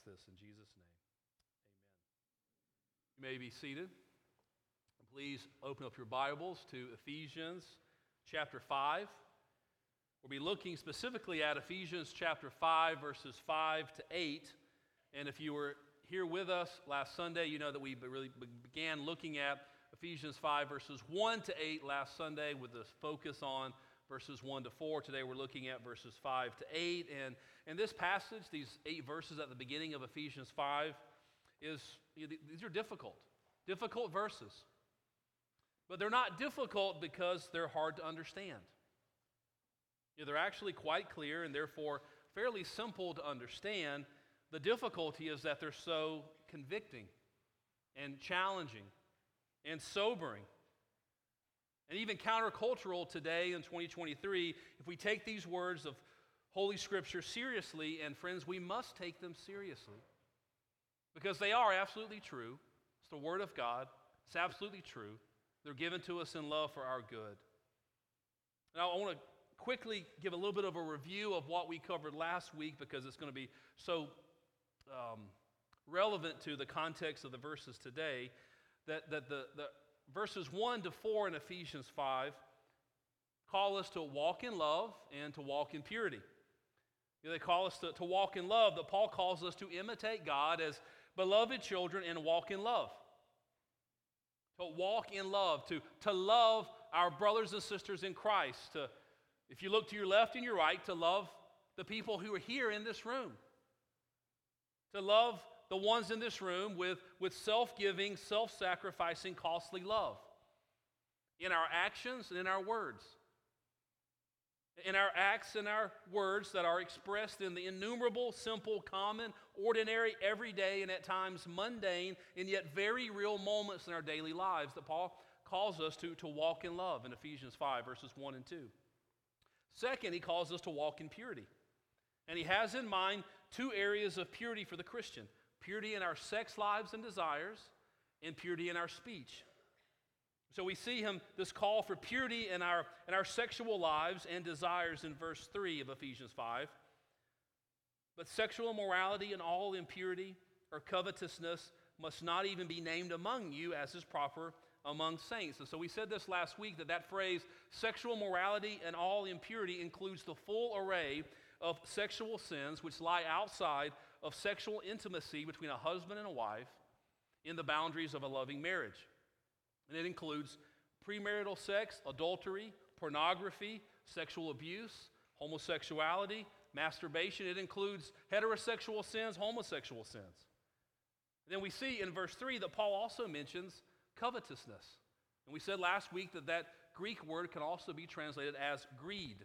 ask this in Jesus' name. Amen. You may be seated. Please open up your Bibles to Ephesians chapter 5. We'll be looking specifically at Ephesians chapter 5, verses 5 to 8. And if you were here with us last Sunday, you know that we really began looking at Ephesians 5, verses 1 to 8 last Sunday with the focus on verses 1 to 4. Today we're looking at verses 5 to 8. And, and this passage, these eight verses at the beginning of Ephesians 5, is these are difficult, difficult verses. But they're not difficult because they're hard to understand. You know, they're actually quite clear and therefore fairly simple to understand. The difficulty is that they're so convicting and challenging and sobering and even countercultural today in 2023 if we take these words of Holy Scripture seriously, and friends, we must take them seriously because they are absolutely true. It's the Word of God, it's absolutely true. They're given to us in love for our good. Now, I want to quickly give a little bit of a review of what we covered last week because it's going to be so um, relevant to the context of the verses today that, that the, the verses 1 to 4 in Ephesians 5 call us to walk in love and to walk in purity. You know, they call us to, to walk in love, that Paul calls us to imitate God as beloved children and walk in love. To walk in love, to, to love our brothers and sisters in Christ, to if you look to your left and your right, to love the people who are here in this room. To love the ones in this room with, with self giving, self sacrificing, costly love in our actions and in our words. In our acts and our words that are expressed in the innumerable, simple, common, ordinary, everyday, and at times mundane, and yet very real moments in our daily lives that Paul calls us to, to walk in love in Ephesians 5, verses 1 and 2. Second, he calls us to walk in purity. And he has in mind two areas of purity for the Christian purity in our sex lives and desires, and purity in our speech. So we see him, this call for purity in our, in our sexual lives and desires in verse 3 of Ephesians 5. But sexual immorality and all impurity or covetousness must not even be named among you as is proper among saints. And so we said this last week that that phrase, sexual morality and all impurity, includes the full array of sexual sins which lie outside of sexual intimacy between a husband and a wife in the boundaries of a loving marriage. And it includes premarital sex, adultery, pornography, sexual abuse, homosexuality, masturbation. It includes heterosexual sins, homosexual sins. And then we see in verse 3 that Paul also mentions covetousness. And we said last week that that Greek word can also be translated as greed.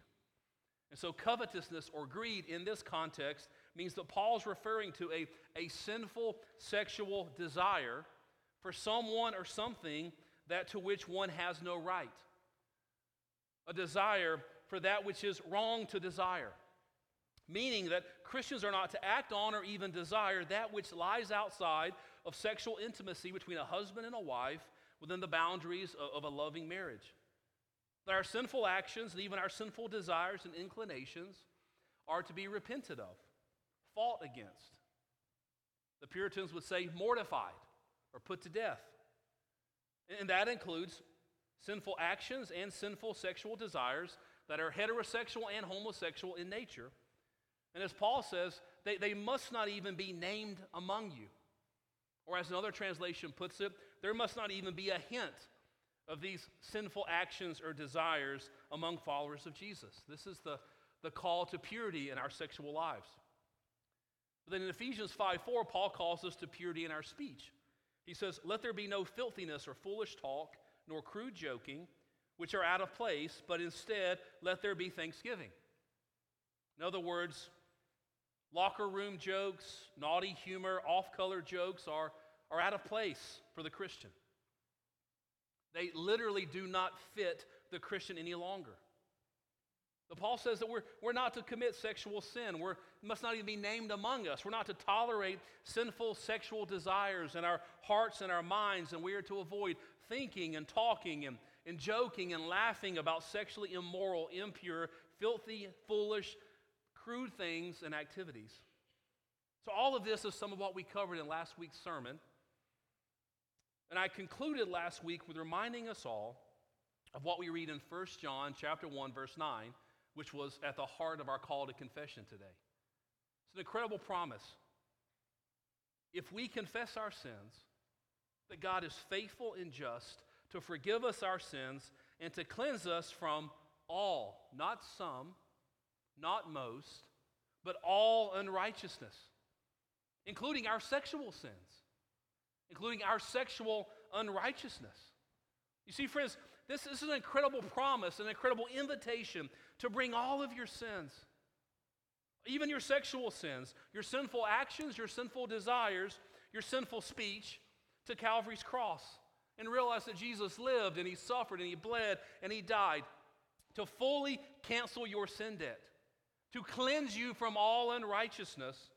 And so, covetousness or greed in this context means that Paul's referring to a, a sinful sexual desire for someone or something that to which one has no right. A desire for that which is wrong to desire. Meaning that Christians are not to act on or even desire that which lies outside of sexual intimacy between a husband and a wife within the boundaries of, a loving marriage. That our sinful actions and even our sinful desires and inclinations are to be repented of, fought against. The Puritans would say mortified or put to death. And that includes sinful actions and sinful sexual desires that are heterosexual and homosexual in nature. And as Paul says, they, they must not even be named among you. Or as another translation puts it, there must not even be a hint of these sinful actions or desires among followers of Jesus. This is the, the call to purity in our sexual lives. But then in Ephesians 5 4, Paul calls us to purity in our speech. He says, Let there be no filthiness or foolish talk, nor crude joking, which are out of place, but instead let there be thanksgiving. In other words, locker room jokes, naughty humor, off color jokes are, are out of place for the Christian. They literally do not fit the Christian any longer. Paul says that we're, we're not to commit sexual sin. We must not even be named among us. We're not to tolerate sinful sexual desires in our hearts and our minds, and we are to avoid thinking and talking and, and joking and laughing about sexually immoral, impure, filthy, foolish, crude things and activities. So, all of this is some of what we covered in last week's sermon. And I concluded last week with reminding us all of what we read in 1 John chapter 1 verse 9, which was at the heart of our call to confession today. It's an incredible promise. If we confess our sins, that God is faithful and just to forgive us our sins and to cleanse us from all, not some, not most, but all unrighteousness, including our sexual sins, including our sexual unrighteousness. You see, friends, this is an incredible promise, an incredible invitation to bring all of your sins, even your sexual sins, your sinful actions, your sinful desires, your sinful speech, to Calvary's cross and realize that Jesus lived and he suffered and he bled and he died to fully cancel your sin debt, to cleanse you from all unrighteousness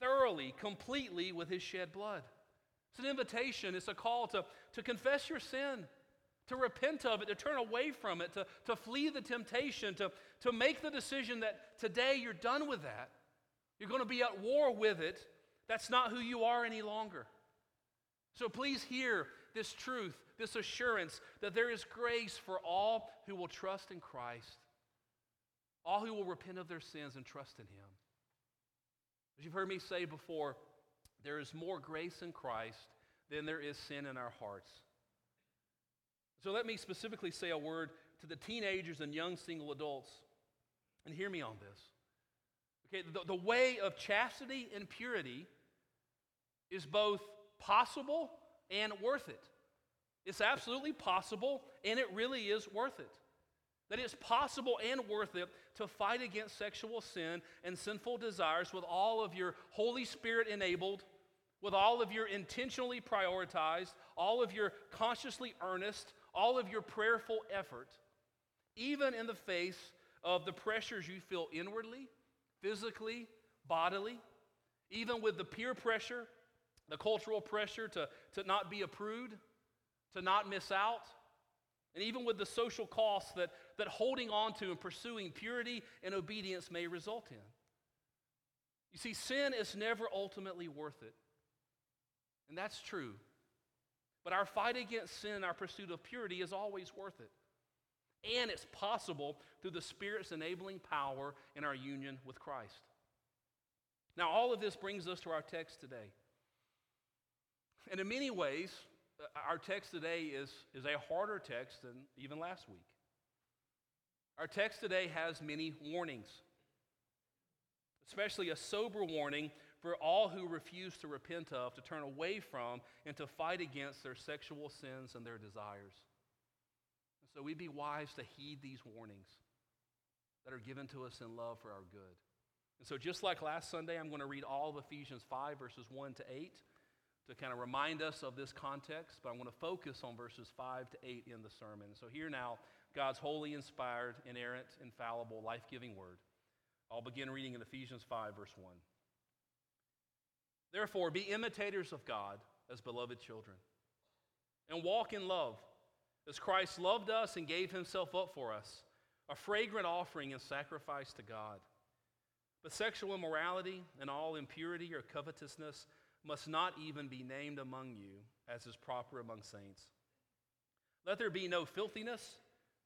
thoroughly, completely with his shed blood. It's an invitation, it's a call to, to confess your sin, to repent of it, to turn away from it, to, to flee the temptation, to, to make the decision that today you're done with that. You're going to be at war with it. That's not who you are any longer. So please hear this truth, this assurance that there is grace for all who will trust in Christ, all who will repent of their sins and trust in Him. As you've heard me say before, there is more grace in Christ than there is sin in our hearts. So let me specifically say a word to the teenagers and young single adults. And hear me on this. Okay, the, the way of chastity and purity is both possible and worth it. It's absolutely possible and it really is worth it. That it's possible and worth it to fight against sexual sin and sinful desires with all of your Holy Spirit enabled, with all of your intentionally prioritized, all of your consciously earnest, all of your prayerful effort, even in the face of the pressures you feel inwardly, physically, bodily, even with the peer pressure the cultural pressure to, to not be approved, to not miss out, and even with the social costs that, that holding on to and pursuing purity and obedience may result in. You see, sin is never ultimately worth it. And that's true. But our fight against sin, our pursuit of purity, is always worth it. And it's possible through the Spirit's enabling power in our union with Christ. Now, all of this brings us to our text today. And in many ways, uh, our text today is, is a harder text than even last week. Our text today has many warnings, especially a sober warning for all who refuse to repent of, to turn away from, and to fight against their sexual sins and their desires. And so we'd be wise to heed these warnings that are given to us in love for our good. And so, just like last Sunday, I'm going to read all of Ephesians 5, verses 1 to 8 to kind of remind us of this context, but I want to focus on verses 5 to 8 in the sermon. So, here now, God's holy, inspired, inerrant, infallible, life giving word. I'll begin reading in Ephesians 5, verse 1. Therefore, be imitators of God as beloved children, and walk in love, as Christ loved us and gave himself up for us, a fragrant offering and sacrifice to God. But sexual immorality and all impurity or covetousness, must not even be named among you, as is proper among saints. Let there be no filthiness,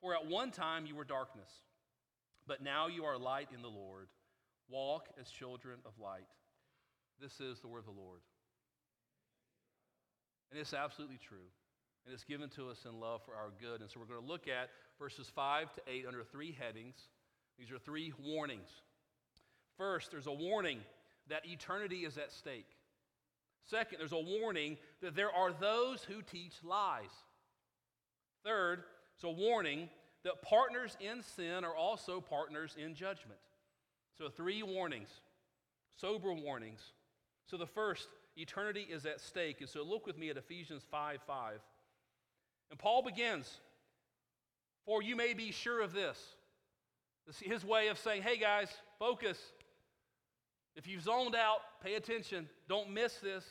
For at one time you were darkness, but now you are light in the Lord. Walk as children of light. This is the word of the Lord. And it's absolutely true. And it's given to us in love for our good. And so we're going to look at verses 5 to 8 under three headings. These are three warnings. First, there's a warning that eternity is at stake. Second, there's a warning that there are those who teach lies. Third, it's a warning that partners in sin are also partners in judgment. So, three warnings sober warnings. So the first, eternity is at stake. And so look with me at Ephesians 5 5. And Paul begins, For you may be sure of this. This is his way of saying, Hey guys, focus. If you've zoned out, pay attention. Don't miss this.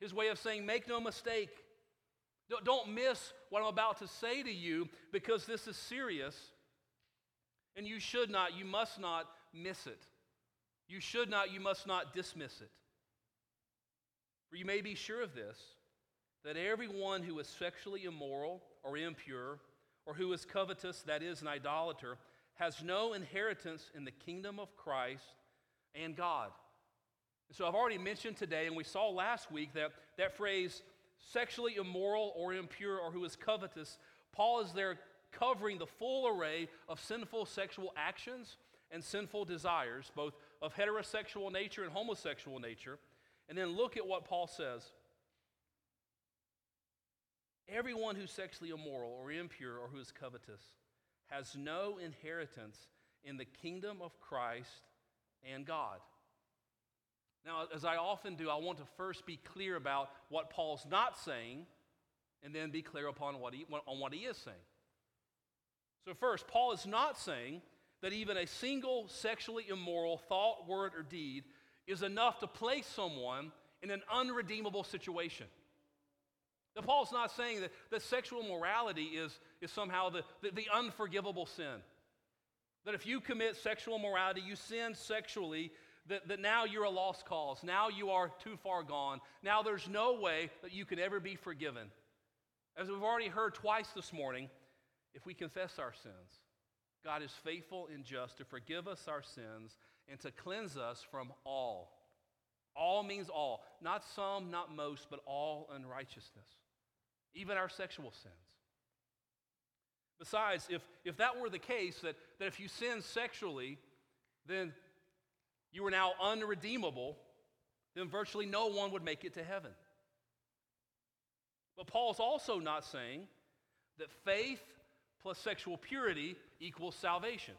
His way of saying, Make no mistake. Don't miss what I'm about to say to you because this is serious. And you should not, you must not miss it. You should not, you must not dismiss it. For you may be sure of this that everyone who is sexually immoral or impure, or who is covetous, that is, an idolater, has no inheritance in the kingdom of Christ and God. So I've already mentioned today, and we saw last week that that phrase, sexually immoral or impure or who is covetous, Paul is there covering the full array of sinful sexual actions and sinful desires, both of heterosexual nature and homosexual nature. And then look at what Paul says. Everyone who's sexually immoral or impure or who is covetous has no inheritance in the kingdom of Christ and God. Now, as I often do, I want to first be clear about what Paul's not saying and then be clear upon what he, on what he is saying. So, first, Paul is not saying that even a single sexually immoral thought, word, or deed is enough to place someone in an unredeemable situation. Now, Paul's not saying that, that sexual morality is, is somehow the, the, the unforgivable sin. That if you commit sexual morality, you sin sexually, that, that now you're a lost cause. Now you are too far gone. Now there's no way that you can ever be forgiven. As we've already heard twice this morning, if we confess our sins, God is faithful and just to forgive us our sins and to cleanse us from all. All means all. Not some, not most, but all unrighteousness, even our sexual sins. Besides, if, if that were the case, that, that if you sin sexually, then you were now unredeemable, then virtually no one would make it to heaven. But Paul's also not saying that faith plus sexual purity equals salvation.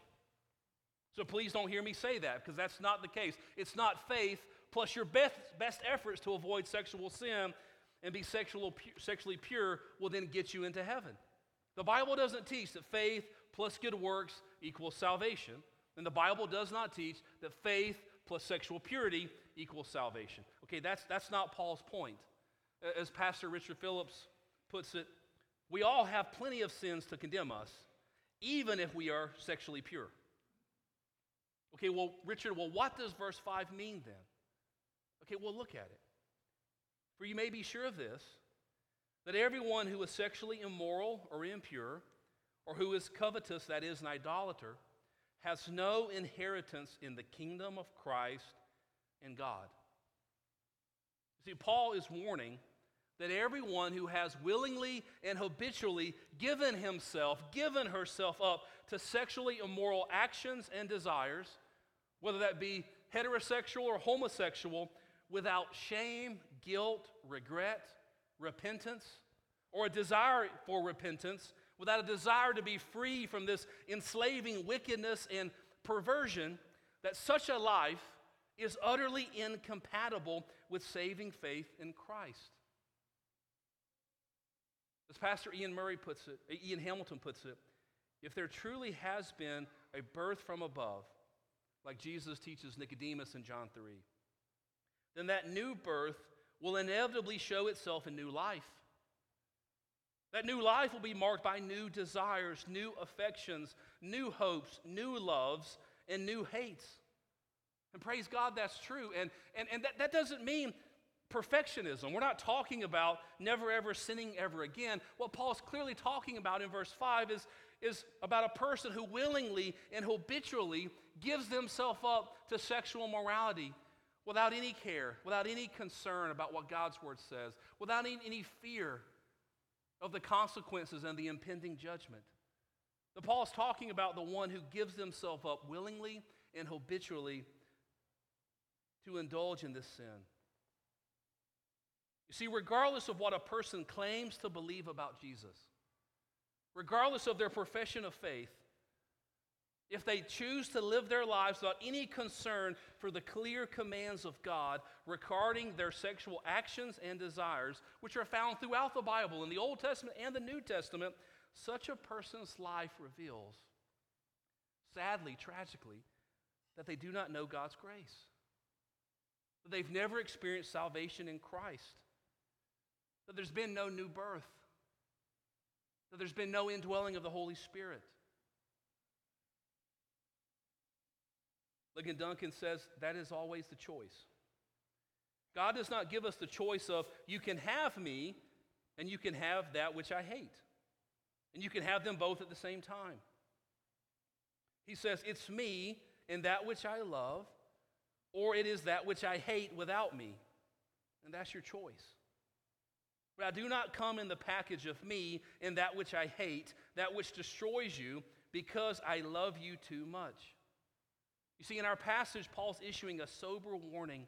So please don't hear me say that because that's not the case. It's not faith plus your best, best efforts to avoid sexual sin and be sexual, sexually pure will then get you into heaven. The Bible doesn't teach that faith plus good works equals salvation. And the Bible does not teach that faith plus sexual purity equals salvation. Okay, that's, that's not Paul's point. As Pastor Richard Phillips puts it, we all have plenty of sins to condemn us, even if we are sexually pure. Okay, well, Richard, well, what does verse 5 mean then? Okay, well, look at it. For you may be sure of this that everyone who is sexually immoral or impure, or who is covetous, that is, an idolater, has no inheritance in the kingdom of Christ and God. See, Paul is warning that everyone who has willingly and habitually given himself, given herself up to sexually immoral actions and desires, whether that be heterosexual or homosexual, without shame, guilt, regret, repentance, or a desire for repentance, without a desire to be free from this enslaving wickedness and perversion, that such a life is utterly incompatible with saving faith in Christ. As Pastor Ian Murray puts it, uh, Ian Hamilton puts it, if there truly has been a birth from above, like Jesus teaches Nicodemus in John 3, then that new birth will inevitably show itself in new life. That new life will be marked by new desires, new affections, new hopes, new loves, and new hates. And praise God, that's true. And, and, and that, that doesn't mean perfectionism. We're not talking about never ever sinning ever again. What Paul's clearly talking about in verse 5 is, is about a person who willingly and habitually gives themselves up to sexual morality without any care, without any concern about what God's word says, without any, any fear of the consequences and the impending judgment. The Paul's talking about the one who gives himself up willingly and habitually to indulge in this sin. You see, regardless of what a person claims to believe about Jesus, regardless of their profession of faith, if they choose to live their lives without any concern for the clear commands of God regarding their sexual actions and desires, which are found throughout the Bible, in the Old Testament and the New Testament, such a person's life reveals, sadly, tragically, that they do not know God's grace. That they've never experienced salvation in Christ. That there's been no new birth. That there's been no indwelling of the Holy Spirit. Ligon Duncan says that is always the choice. God does not give us the choice of you can have me and you can have that which I hate. And you can have them both at the same time. He says, It's me and that which I love, or it is that which I hate without me. And that's your choice. But I do not come in the package of me and that which I hate, that which destroys you, because I love you too much. You see, in our passage, Paul's issuing a sober warning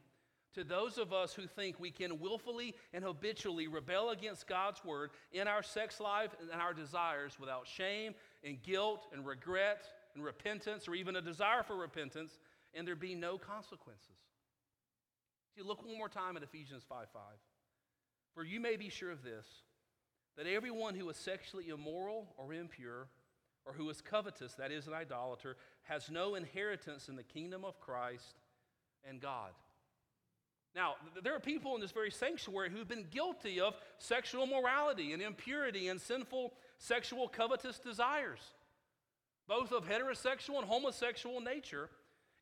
to those of us who think we can willfully and habitually rebel against God's word in our sex life and our desires without shame and guilt and regret and repentance or even a desire for repentance and there be no consequences. See, look one more time at Ephesians 5 5. For you may be sure of this, that everyone who is sexually immoral or impure or who is covetous, that is, an idolater, has no inheritance in the kingdom of Christ and God. Now, there are people in this very sanctuary who've been guilty of sexual morality and impurity and sinful sexual covetous desires, both of heterosexual and homosexual nature.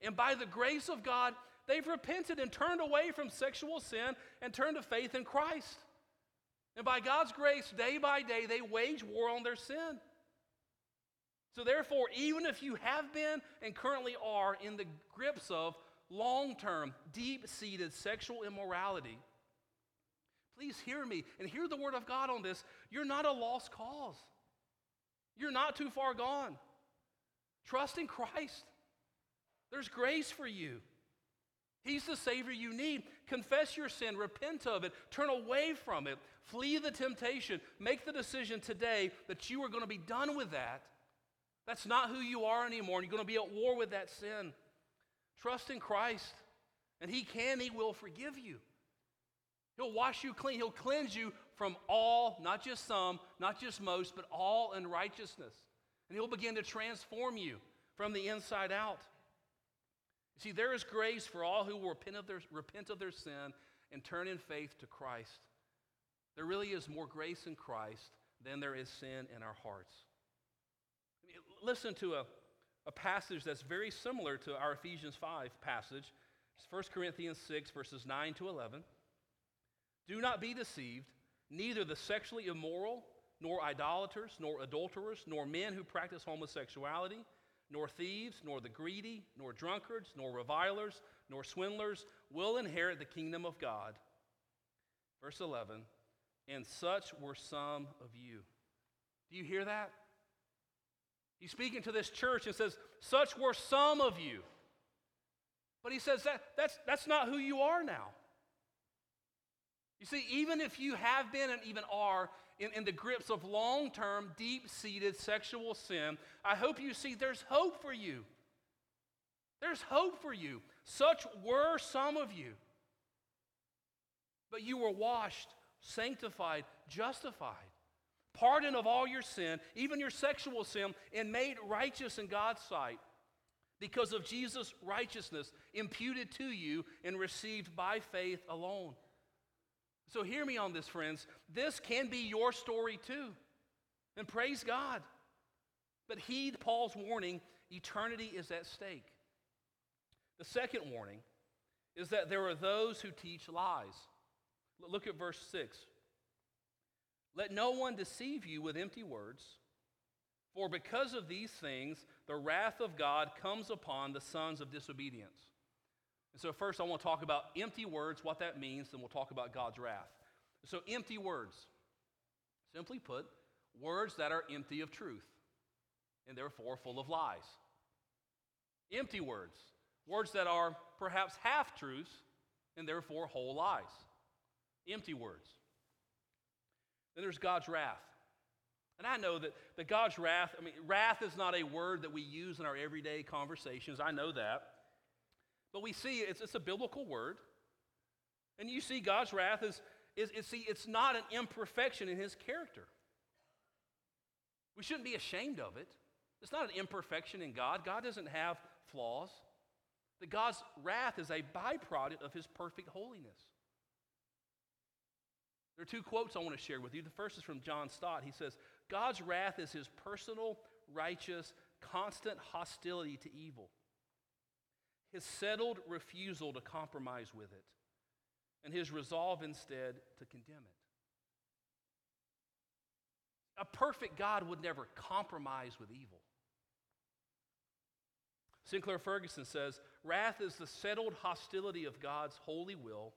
And by the grace of God, they've repented and turned away from sexual sin and turned to faith in Christ. And by God's grace, day by day, they wage war on their sin. So, therefore, even if you have been and currently are in the grips of long term, deep seated sexual immorality, please hear me and hear the word of God on this. You're not a lost cause, you're not too far gone. Trust in Christ, there's grace for you. He's the Savior you need. Confess your sin, repent of it, turn away from it, flee the temptation. Make the decision today that you are going to be done with that that's not who you are anymore. And you're going to be at war with that sin. Trust in Christ, and He can, He will forgive you. He'll wash you clean. He'll cleanse you from all, not just some, not just most, but all unrighteousness. And He'll begin to transform you from the inside out. You see, there is grace for all who will repent of their, repent of their sin and turn in faith to Christ. There really is more grace in Christ than there is sin in our hearts listen to a, a passage that's very similar to our Ephesians 5 passage. It's 1 Corinthians 6, verses 9 to 11. Do not be deceived, neither the sexually immoral, nor idolaters, nor adulterers, nor men who practice homosexuality, nor thieves, nor the greedy, nor drunkards, nor revilers, nor swindlers will inherit the kingdom of God. Verse 11, and such were some of you. Do you hear that? He's speaking to this church and says, Such were some of you. But he says that that's, that's not who you are now. You see, even if you have been and even are in, in the grips of long term, deep seated sexual sin, I hope you see there's hope for you. There's hope for you. Such were some of you. But you were washed, sanctified, justified pardon of all your sin, even your sexual sin, and made righteous in God's sight because of Jesus' righteousness imputed to you and received by faith alone. So, hear me on this, friends. This can be your story too. And praise God. But heed Paul's warning eternity is at stake. The second warning is that there are those who teach lies. Look at verse 6. Let no one deceive you with empty words, for because of these things, the wrath of God comes upon the sons of disobedience. And so, first, I want to talk about empty words, what that means, then we'll talk about God's wrath. So, empty words. Simply put, words that are empty of truth and therefore full of lies. Empty words. Words that are perhaps half truths and therefore whole lies. Empty words. Then there's God's wrath. And I know that, that God's wrath, I mean, wrath is not a word that we use in our everyday conversations. I know that. But we see it's, it's a biblical word. And you see God's wrath is, is, is, see, it's not an imperfection in his character. We shouldn't be ashamed of it. It's not an imperfection in God. God doesn't have flaws. That God's wrath is a byproduct of his perfect holiness. There are two quotes I want to share with you. The first is from John Stott. He says, God's wrath is his personal, righteous, constant hostility to evil, his settled refusal to compromise with it, and his resolve instead to condemn it. A perfect God would never compromise with evil. Sinclair Ferguson says, Wrath is the settled hostility of God's holy will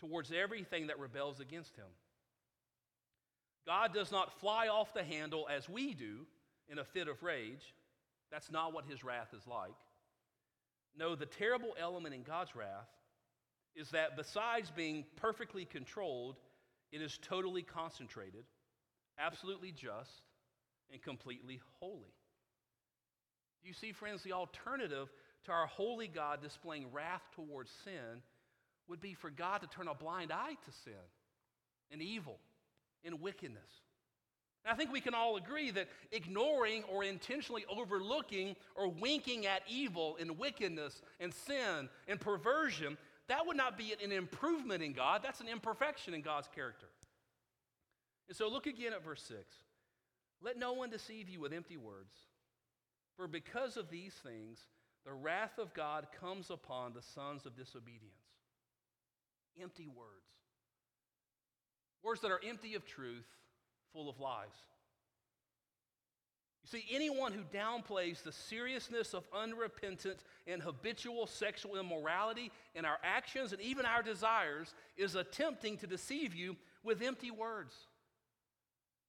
towards everything that rebels against him. God does not fly off the handle as we do in a fit of rage. That's not what his wrath is like. No, the terrible element in God's wrath is that besides being perfectly controlled, it is totally concentrated, absolutely just, and completely holy. You see, friends, the alternative to our holy God displaying wrath towards sin would be for God to turn a blind eye to sin and evil and wickedness. And I think we can all agree that ignoring or intentionally overlooking or winking at evil and wickedness and sin and perversion, that would not be an improvement in God. That's an imperfection in God's character. And so look again at verse 6. Let no one deceive you with empty words. For because of these things, the wrath of God comes upon the sons of disobedience. Empty words. Words that are empty of truth, full of lies. You see, anyone who downplays the seriousness of unrepentant and habitual sexual immorality in our actions and even our desires is attempting to deceive you with empty words.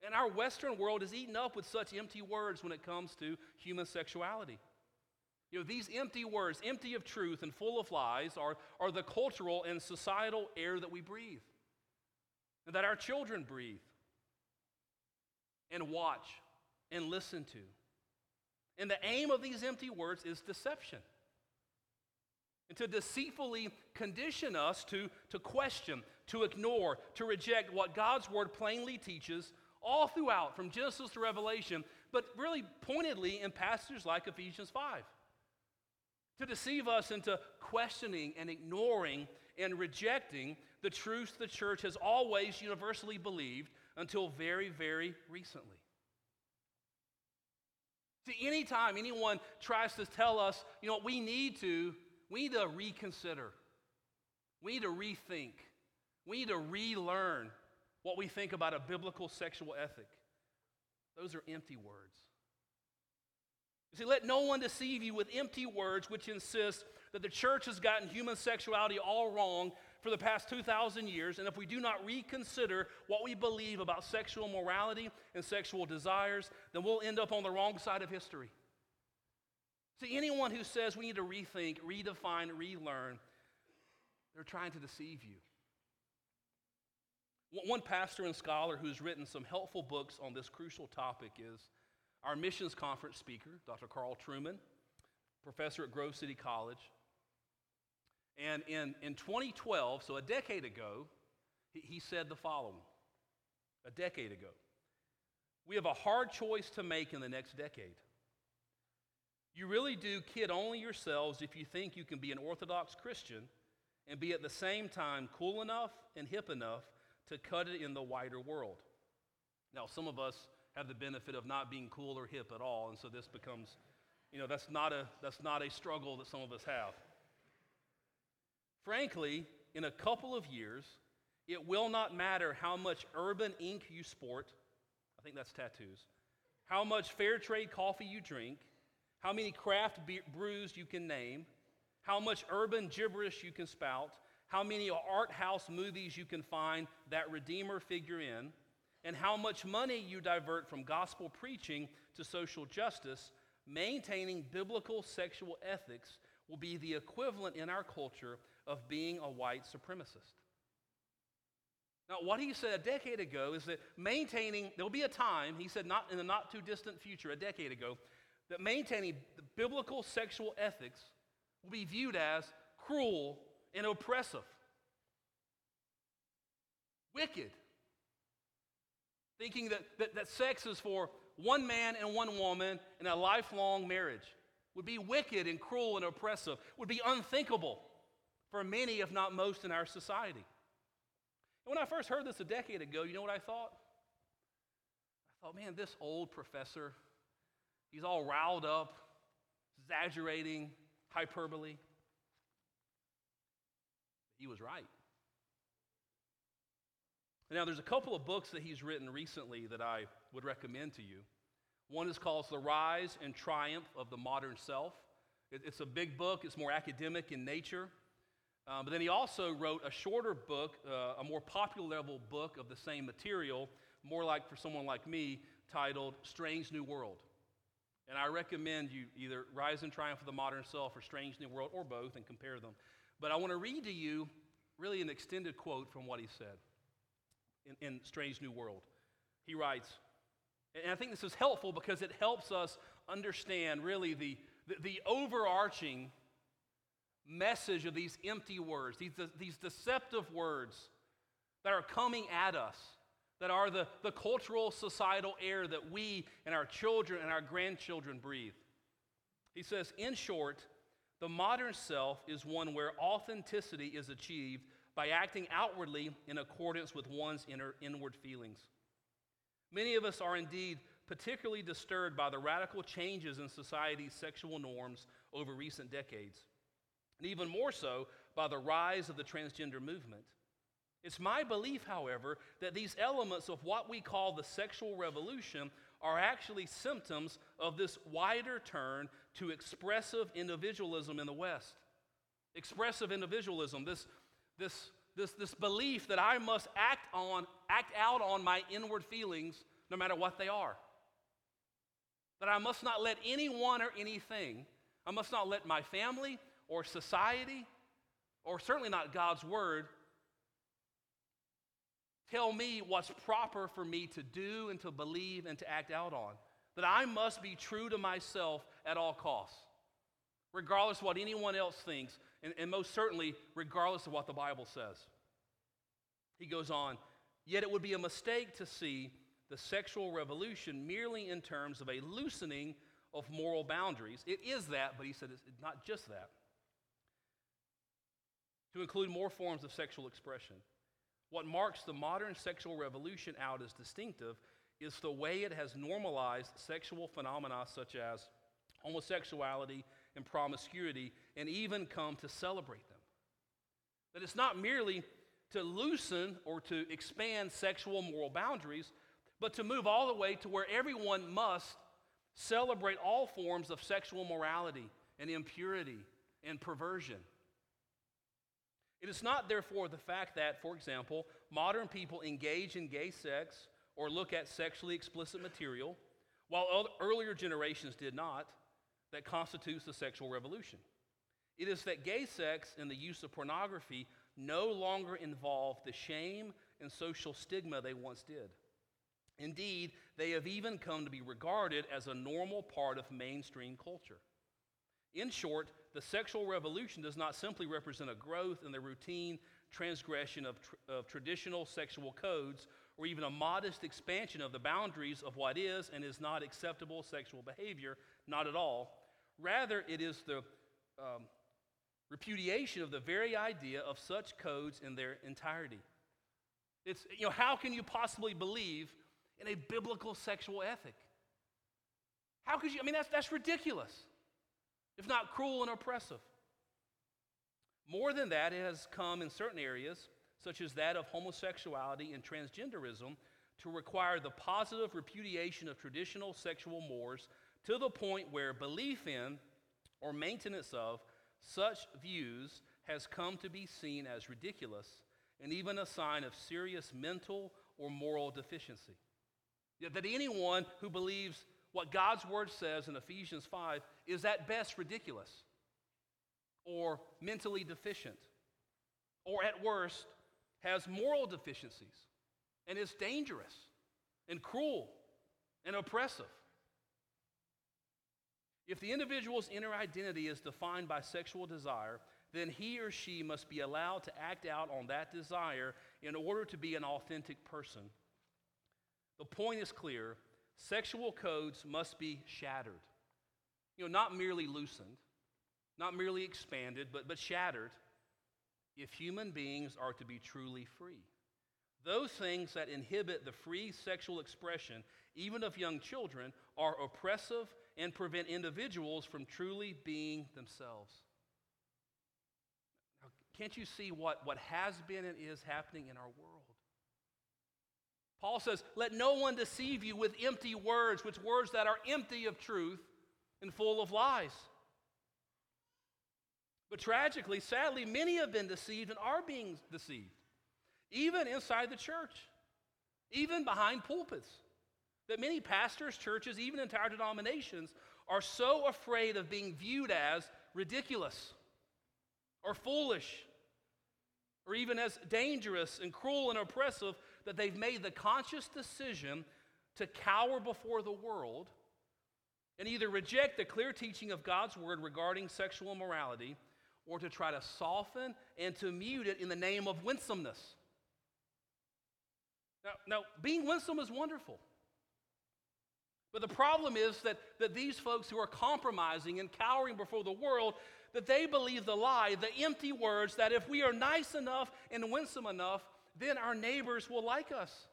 And our Western world is eaten up with such empty words when it comes to human sexuality. You know, these empty words, empty of truth and full of lies, are, are the cultural and societal air that we breathe and that our children breathe and watch and listen to. And the aim of these empty words is deception. And to deceitfully condition us to, to question, to ignore, to reject what God's word plainly teaches all throughout, from Genesis to Revelation, but really pointedly in passages like Ephesians 5. To deceive us into questioning and ignoring and rejecting the truths the church has always universally believed until very, very recently. See, anytime anyone tries to tell us, you know, we need to, we need to reconsider. We need to rethink. We need to relearn what we think about a biblical sexual ethic. Those are empty words. You see, let no one deceive you with empty words which insist that the church has gotten human sexuality all wrong for the past 2,000 years. And if we do not reconsider what we believe about sexual morality and sexual desires, then we'll end up on the wrong side of history. See, anyone who says we need to rethink, redefine, relearn, they're trying to deceive you. One pastor and scholar who's written some helpful books on this crucial topic is our missions conference speaker, Dr. Carl Trueman, professor at Grove City College. And in, in 2012, so a decade ago, he, he said the following a decade ago. We have a hard choice to make in the next decade. You really do kid only yourselves if you think you can be an Orthodox Christian and be at the same time cool enough and hip enough to cut it in the wider world. Now, some of us have the benefit of not being cool or hip at all, and so this becomes, you know, that's not a, that's not a struggle that some of us have. Frankly, in a couple of years, it will not matter how much urban ink you sport. I think that's tattoos. How much fair trade coffee you drink, how many craft brews you can name, how much urban gibberish you can spout, how many art house movies you can find that Redeemer figure in, and how much money you divert from gospel preaching to social justice, maintaining biblical sexual ethics will be the equivalent in our culture of being a white supremacist. Now, what he said a decade ago is that maintaining, there will be a time, he said not in the not too distant future, a decade ago, that maintaining biblical sexual ethics will be viewed as cruel and oppressive, wicked. Thinking that, that, that sex is for one man and one woman in a lifelong marriage would be wicked and cruel and oppressive, would be unthinkable for many, if not most, in our society. And when I first heard this a decade ago, you know what I thought? I thought, man, this old professor, he's all riled up, exaggerating, hyperbole. He was right. Now, there's a couple of books that he's written recently that I would recommend to you. One is called The Rise and Triumph of the Modern Self. It's a big book, it's more academic in nature. Um, but then he also wrote a shorter book, uh, a more popular level book of the same material, more like for someone like me, titled Strange New World. And I recommend you either Rise and Triumph of the Modern Self or Strange New World or both and compare them. But I want to read to you really an extended quote from what he said in, in Strange New World. He writes, and I think this is helpful because it helps us understand really the, the, the overarching message of these empty words, these, these deceptive words that are coming at us, that are the, the cultural, societal air that we and our children and our grandchildren breathe. He says, in short, the modern self is one where authenticity is achieved by acting outwardly in accordance with one's inner, inward feelings. Many of us are indeed particularly disturbed by the radical changes in society's sexual norms over recent decades, and even more so by the rise of the transgender movement. It's my belief, however, that these elements of what we call the sexual revolution are actually symptoms of this wider turn to expressive individualism in the West. Expressive individualism, this, this this, this belief that I must act on, act out on my inward feelings no matter what they are. That I must not let anyone or anything, I must not let my family or society, or certainly not God's word, tell me what's proper for me to do and to believe and to act out on. That I must be true to myself at all costs, regardless of what anyone else thinks, and, and most certainly regardless of what the Bible says. He goes on, yet it would be a mistake to see the sexual revolution merely in terms of a loosening of moral boundaries. It is that, but he said it's not just that. To include more forms of sexual expression. What marks the modern sexual revolution out as distinctive is the way it has normalized sexual phenomena such as homosexuality and promiscuity and even come to celebrate them. That it's not merely to loosen or to expand sexual moral boundaries, but to move all the way to where everyone must celebrate all forms of sexual morality and impurity and perversion. It is not, therefore, the fact that, for example, modern people engage in gay sex or look at sexually explicit material, while earlier generations did not, that constitutes the sexual revolution. It is that gay sex and the use of pornography no longer involve the shame and social stigma they once did. Indeed, they have even come to be regarded as a normal part of mainstream culture. In short, the sexual revolution does not simply represent a growth in the routine transgression of, tr- of traditional sexual codes or even a modest expansion of the boundaries of what is and is not acceptable sexual behavior, not at all. Rather, it is the um, repudiation of the very idea of such codes in their entirety. It's, you know, how can you possibly believe in a biblical sexual ethic? How could you? I mean, that's, that's ridiculous, if not cruel and oppressive. More than that, it has come in certain areas, such as that of homosexuality and transgenderism, to require the positive repudiation of traditional sexual mores to the point where belief in or maintenance of such views has come to be seen as ridiculous and even a sign of serious mental or moral deficiency. That anyone who believes what God's word says in Ephesians 5 is at best ridiculous or mentally deficient or at worst has moral deficiencies and is dangerous and cruel and oppressive. If the individual's inner identity is defined by sexual desire, then he or she must be allowed to act out on that desire in order to be an authentic person. The point is clear sexual codes must be shattered. You know, not merely loosened, not merely expanded, but, but shattered if human beings are to be truly free. Those things that inhibit the free sexual expression, even of young children, are oppressive and prevent individuals from truly being themselves. Now, can't you see what, what has been and is happening in our world? Paul says, Let no one deceive you with empty words, with words that are empty of truth and full of lies. But tragically, sadly, many have been deceived and are being deceived, even inside the church, even behind pulpits. That many pastors, churches, even entire denominations are so afraid of being viewed as ridiculous or foolish or even as dangerous and cruel and oppressive that they've made the conscious decision to cower before the world and either reject the clear teaching of God's word regarding sexual morality or to try to soften and to mute it in the name of winsomeness. Now, now being winsome is wonderful. But the problem is that, that these folks who are compromising and cowering before the world, that they believe the lie, the empty words that if we are nice enough and winsome enough, then our neighbors will like us.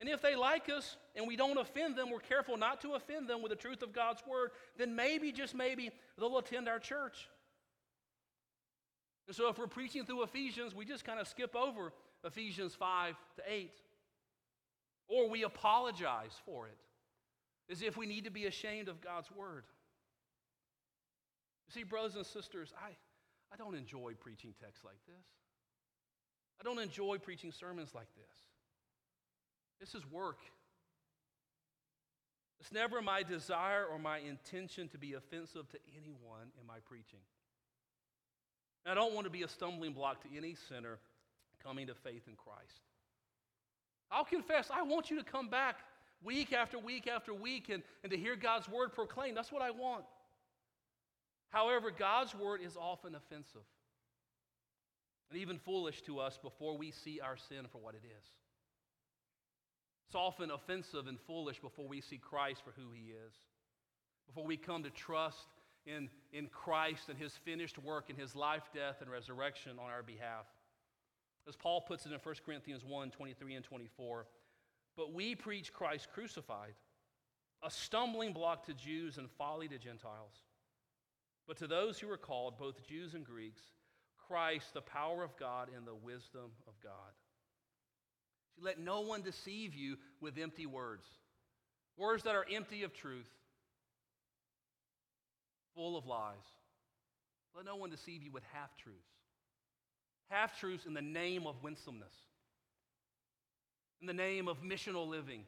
And if they like us and we don't offend them, we're careful not to offend them with the truth of God's word, then maybe, just maybe, they'll attend our church. And so if we're preaching through Ephesians, we just kind of skip over Ephesians 5 to 8. Or we apologize for it as if we need to be ashamed of God's word. You see, brothers and sisters, I, I don't enjoy preaching texts like this. I don't enjoy preaching sermons like this. This is work. It's never my desire or my intention to be offensive to anyone in my preaching. I don't want to be a stumbling block to any sinner coming to faith in Christ. I'll confess, I want you to come back week after week after week and, and to hear God's word proclaimed. That's what I want. However, God's word is often offensive and even foolish to us before we see our sin for what it is. It's often offensive and foolish before we see Christ for who he is, before we come to trust in, in Christ and his finished work in his life, death, and resurrection on our behalf. As Paul puts it in 1 Corinthians 1 23 and 24, but we preach Christ crucified, a stumbling block to Jews and folly to Gentiles. But to those who are called, both Jews and Greeks, Christ, the power of God and the wisdom of God. Let no one deceive you with empty words, words that are empty of truth full of lies. Let no one deceive you with half truths. Half truths in the name of winsomeness, in the name of missional living.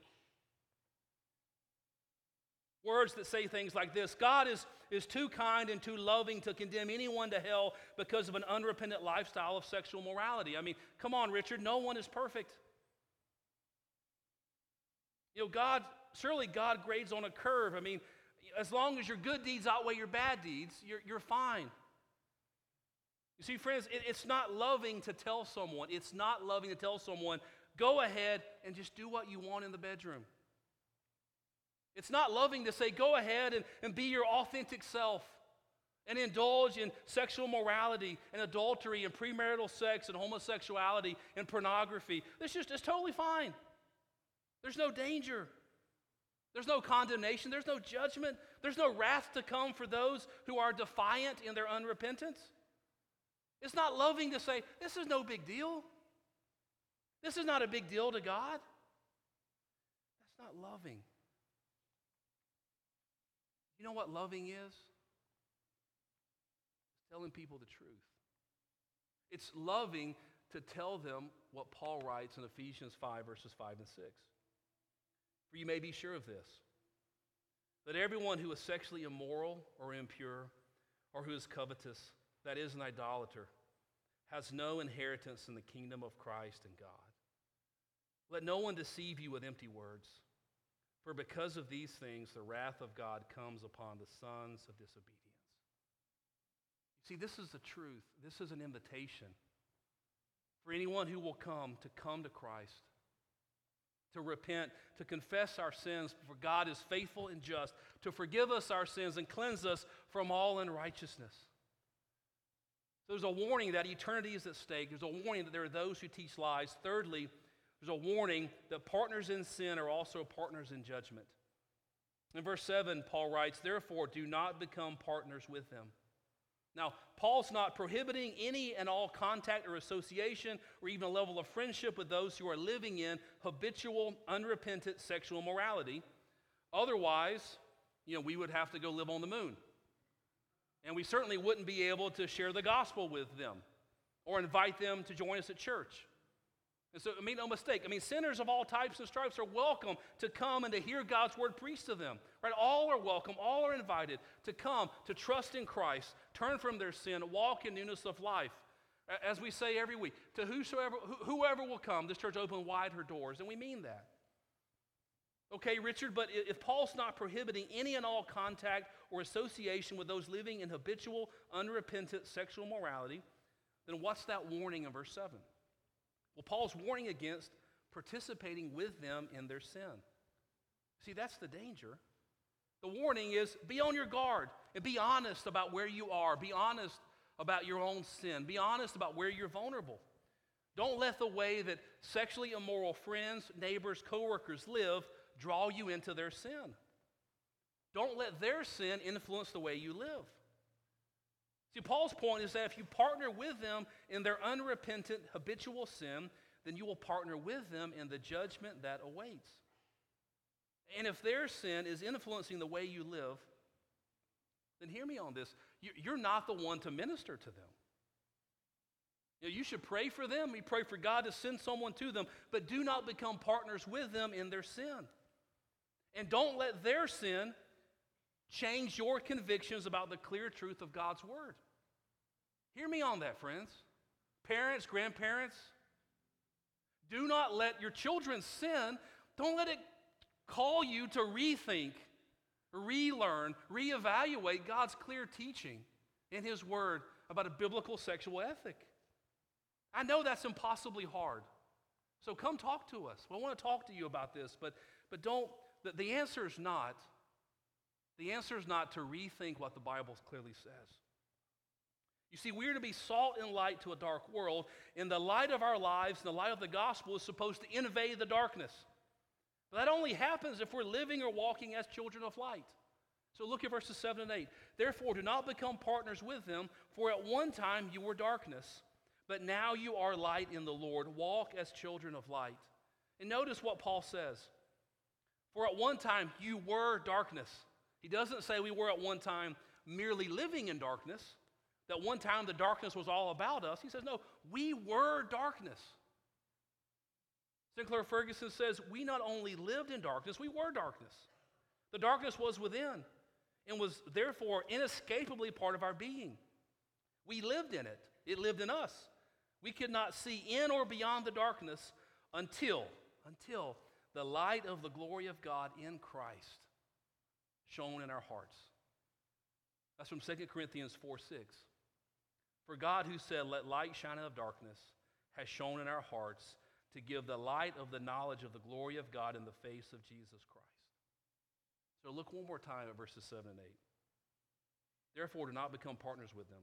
Words that say things like this God is, is too kind and too loving to condemn anyone to hell because of an unrepentant lifestyle of sexual morality. I mean, come on, Richard, no one is perfect. You know, God, surely God grades on a curve. I mean, as long as your good deeds outweigh your bad deeds, you're, you're fine. You see, friends, it, it's not loving to tell someone, it's not loving to tell someone, go ahead and just do what you want in the bedroom. It's not loving to say, go ahead and, and be your authentic self and indulge in sexual morality and adultery and premarital sex and homosexuality and pornography. It's just, it's totally fine. There's no danger. There's no condemnation, there's no judgment, there's no wrath to come for those who are defiant in their unrepentance. It's not loving to say, This is no big deal. This is not a big deal to God. That's not loving. You know what loving is? It's telling people the truth. It's loving to tell them what Paul writes in Ephesians 5, verses 5 and 6. For you may be sure of this that everyone who is sexually immoral or impure, or who is covetous, that is, an idolater, has no inheritance in the kingdom of Christ and God. Let no one deceive you with empty words, for because of these things the wrath of God comes upon the sons of disobedience. See, this is the truth. This is an invitation for anyone who will come to come to Christ, to repent, to confess our sins, for God is faithful and just to forgive us our sins and cleanse us from all unrighteousness. So there's a warning that eternity is at stake. There's a warning that there are those who teach lies. Thirdly, there's a warning that partners in sin are also partners in judgment. In verse 7, Paul writes, Therefore, do not become partners with them. Now, Paul's not prohibiting any and all contact or association or even a level of friendship with those who are living in habitual, unrepentant sexual morality. Otherwise, you know, we would have to go live on the moon. And we certainly wouldn't be able to share the gospel with them or invite them to join us at church. And so, I mean, no mistake. I mean, sinners of all types and stripes are welcome to come and to hear God's word preached to them. Right? All are welcome. All are invited to come, to trust in Christ, turn from their sin, walk in newness of life. As we say every week, to whosoever, whoever will come, this church open wide her doors, and we mean that. Okay, Richard, but if Paul's not prohibiting any and all contact or association with those living in habitual, unrepentant sexual morality, then what's that warning in verse 7? Well, Paul's warning against participating with them in their sin. See, that's the danger. The warning is be on your guard and be honest about where you are. Be honest about your own sin. Be honest about where you're vulnerable. Don't let the way that sexually immoral friends, neighbors, coworkers live draw you into their sin. Don't let their sin influence the way you live. See, Paul's point is that if you partner with them in their unrepentant, habitual sin, then you will partner with them in the judgment that awaits. And if their sin is influencing the way you live, then hear me on this. You're not the one to minister to them. You, know, you should pray for them. You pray for God to send someone to them, but do not become partners with them in their sin. And don't let their sin change your convictions about the clear truth of God's Word. Hear me on that, friends. Parents, grandparents, do not let your children sin. Don't let it call you to rethink, relearn, reevaluate God's clear teaching in His Word about a biblical sexual ethic. I know that's impossibly hard. So come talk to us. I want to talk to you about this, but, but don't, the, the answer is not, the answer is not to rethink what the Bible clearly says. You see, we are to be salt and light to a dark world, and the light of our lives the light of the gospel is supposed to invade the darkness. But that only happens if we're living or walking as children of light. So look at verses 7 and 8. Therefore, do not become partners with them, for at one time you were darkness, but now you are light in the Lord. Walk as children of light. And notice what Paul says. For at one time you were darkness. He doesn't say we were at one time merely living in darkness that one time the darkness was all about us. He says, no, we were darkness. Sinclair Ferguson says, we not only lived in darkness, we were darkness. The darkness was within and was therefore inescapably part of our being. We lived in it, it lived in us. We could not see in or beyond the darkness until, until the light of the glory of God in Christ shone in our hearts. That's from 2 Corinthians 4 6. For God, who said, Let light shine out of darkness, has shone in our hearts to give the light of the knowledge of the glory of God in the face of Jesus Christ. So look one more time at verses 7 and 8. Therefore, do not become partners with them.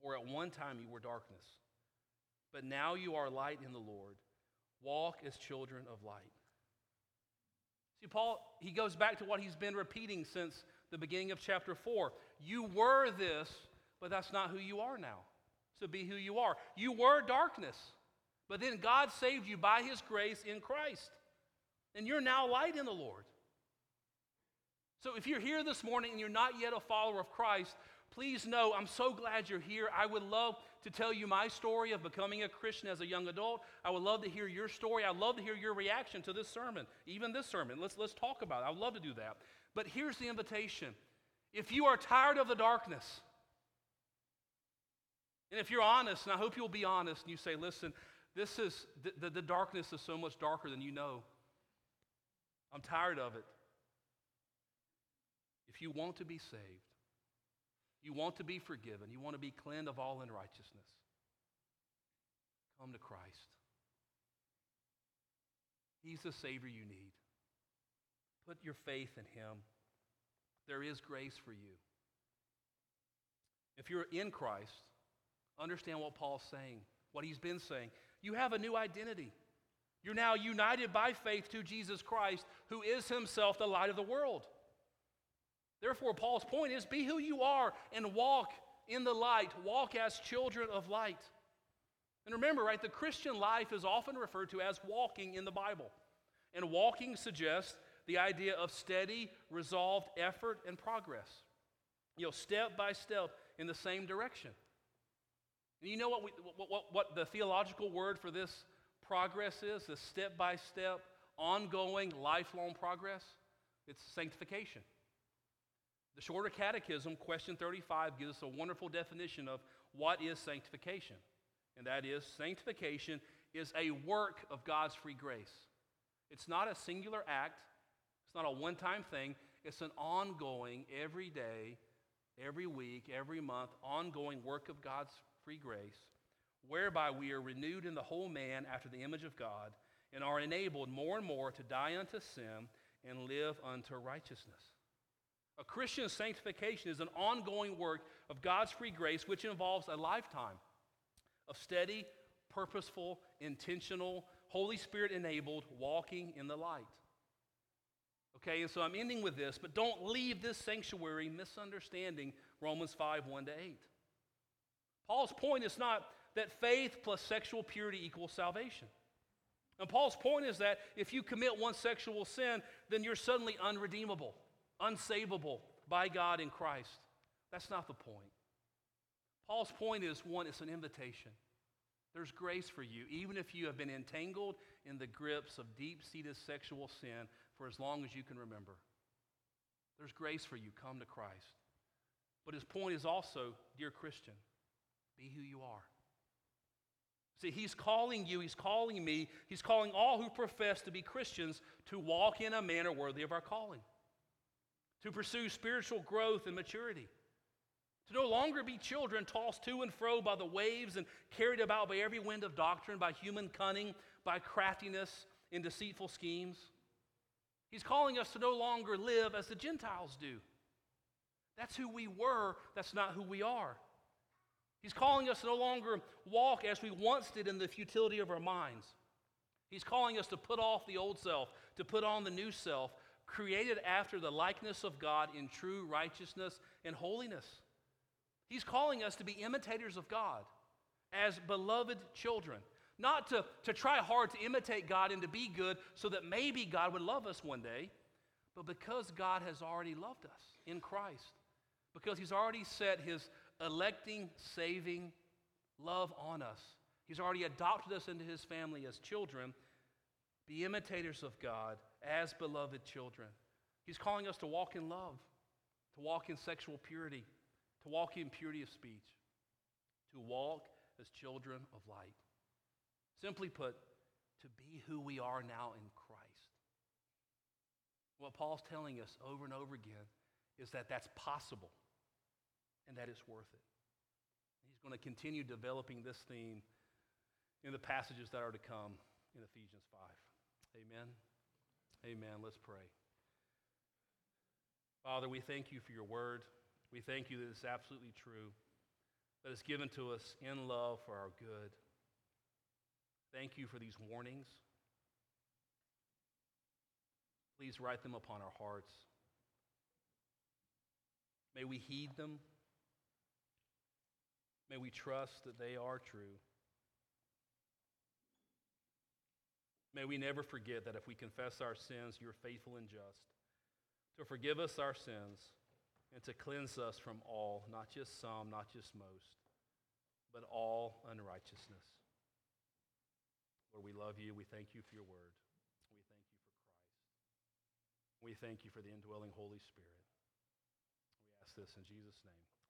For at one time you were darkness, but now you are light in the Lord. Walk as children of light. See, Paul, he goes back to what he's been repeating since the beginning of chapter 4. You were this but that's not who you are now. So be who you are. You were darkness, but then God saved you by his grace in Christ. And you're now light in the Lord. So if you're here this morning and you're not yet a follower of Christ, please know I'm so glad you're here. I would love to tell you my story of becoming a Christian as a young adult. I would love to hear your story. I'd love to hear your reaction to this sermon, even this sermon. Let's, let's talk about it. I'd love to do that. But here's the invitation if you are tired of the darkness, And if you're honest, and I hope you'll be honest, and you say, listen, this is the, the, the darkness is so much darker than you know. I'm tired of it. If you want to be saved, you want to be forgiven, you want to be cleansed of all unrighteousness, come to Christ. He's the Savior you need. Put your faith in Him. There is grace for you. If you're in Christ, understand what Paul's saying, what he's been saying. You have a new identity. You're now united by faith to Jesus Christ, who is himself the light of the world. Therefore, Paul's point is be who you are and walk in the light, walk as children of light. And remember, right, the Christian life is often referred to as walking in the Bible. And walking suggests the idea of steady, resolved effort and progress. You know, step by step in the same direction. And you know what, we, what, what, what the theological word for this progress is? The step by step, ongoing, lifelong progress? It's sanctification. The Shorter Catechism, question 35, gives us a wonderful definition of what is sanctification. And that is sanctification is a work of God's free grace. It's not a singular act, it's not a one time thing, it's an ongoing, every day, every week, every month, ongoing work of God's free grace, whereby we are renewed in the whole man after the image of God and are enabled more and more to die unto sin and live unto righteousness. A Christian sanctification is an ongoing work of God's free grace, which involves a lifetime of steady, purposeful, intentional, Holy Spirit enabled walking in the light. Okay, and so I'm ending with this, but don't leave this sanctuary misunderstanding Romans 5 1 to 8. Paul's point is not that faith plus sexual purity equals salvation. And Paul's point is that if you commit one sexual sin, then you're suddenly unredeemable, unsavable by God in Christ. That's not the point. Paul's point is one, it's an invitation. There's grace for you, even if you have been entangled in the grips of deep seated sexual sin for as long as you can remember. There's grace for you. Come to Christ. But his point is also, dear Christian, be who you are. See, he's calling you, he's calling me, he's calling all who profess to be Christians to walk in a manner worthy of our calling, to pursue spiritual growth and maturity, to no longer be children tossed to and fro by the waves and carried about by every wind of doctrine, by human cunning, by craftiness in deceitful schemes. He's calling us to no longer live as the Gentiles do. That's who we were, that's not who we are. He's calling us to no longer walk as we once did in the futility of our minds. He's calling us to put off the old self, to put on the new self, created after the likeness of God in true righteousness and holiness. He's calling us to be imitators of God as beloved children, not to, to try hard to imitate God and to be good so that maybe God would love us one day, but because God has already loved us in Christ, because He's already set His electing, saving love on us. He's already adopted us into his family as children. Be imitators of God as beloved children. He's calling us to walk in love, to walk in sexual purity, to walk in purity of speech, to walk as children of light. Simply put, to be who we are now in Christ. What Paul's telling us over and over again is that that's possible and that it's worth it. He's going to continue developing this theme in the passages that are to come in Ephesians 5. Amen. Amen. Let's pray. Father, we thank you for your word. We thank you that it's absolutely true, that it's given to us in love for our good. Thank you for these warnings. Please write them upon our hearts. May we heed them. May we trust that they are true. May we never forget that if we confess our sins, you're faithful and just to forgive us our sins and to cleanse us from all, not just some, not just most, but all unrighteousness. Lord, we love you. We thank you for your word. We thank you for Christ. We thank you for the indwelling Holy Spirit. We ask this in Jesus' name.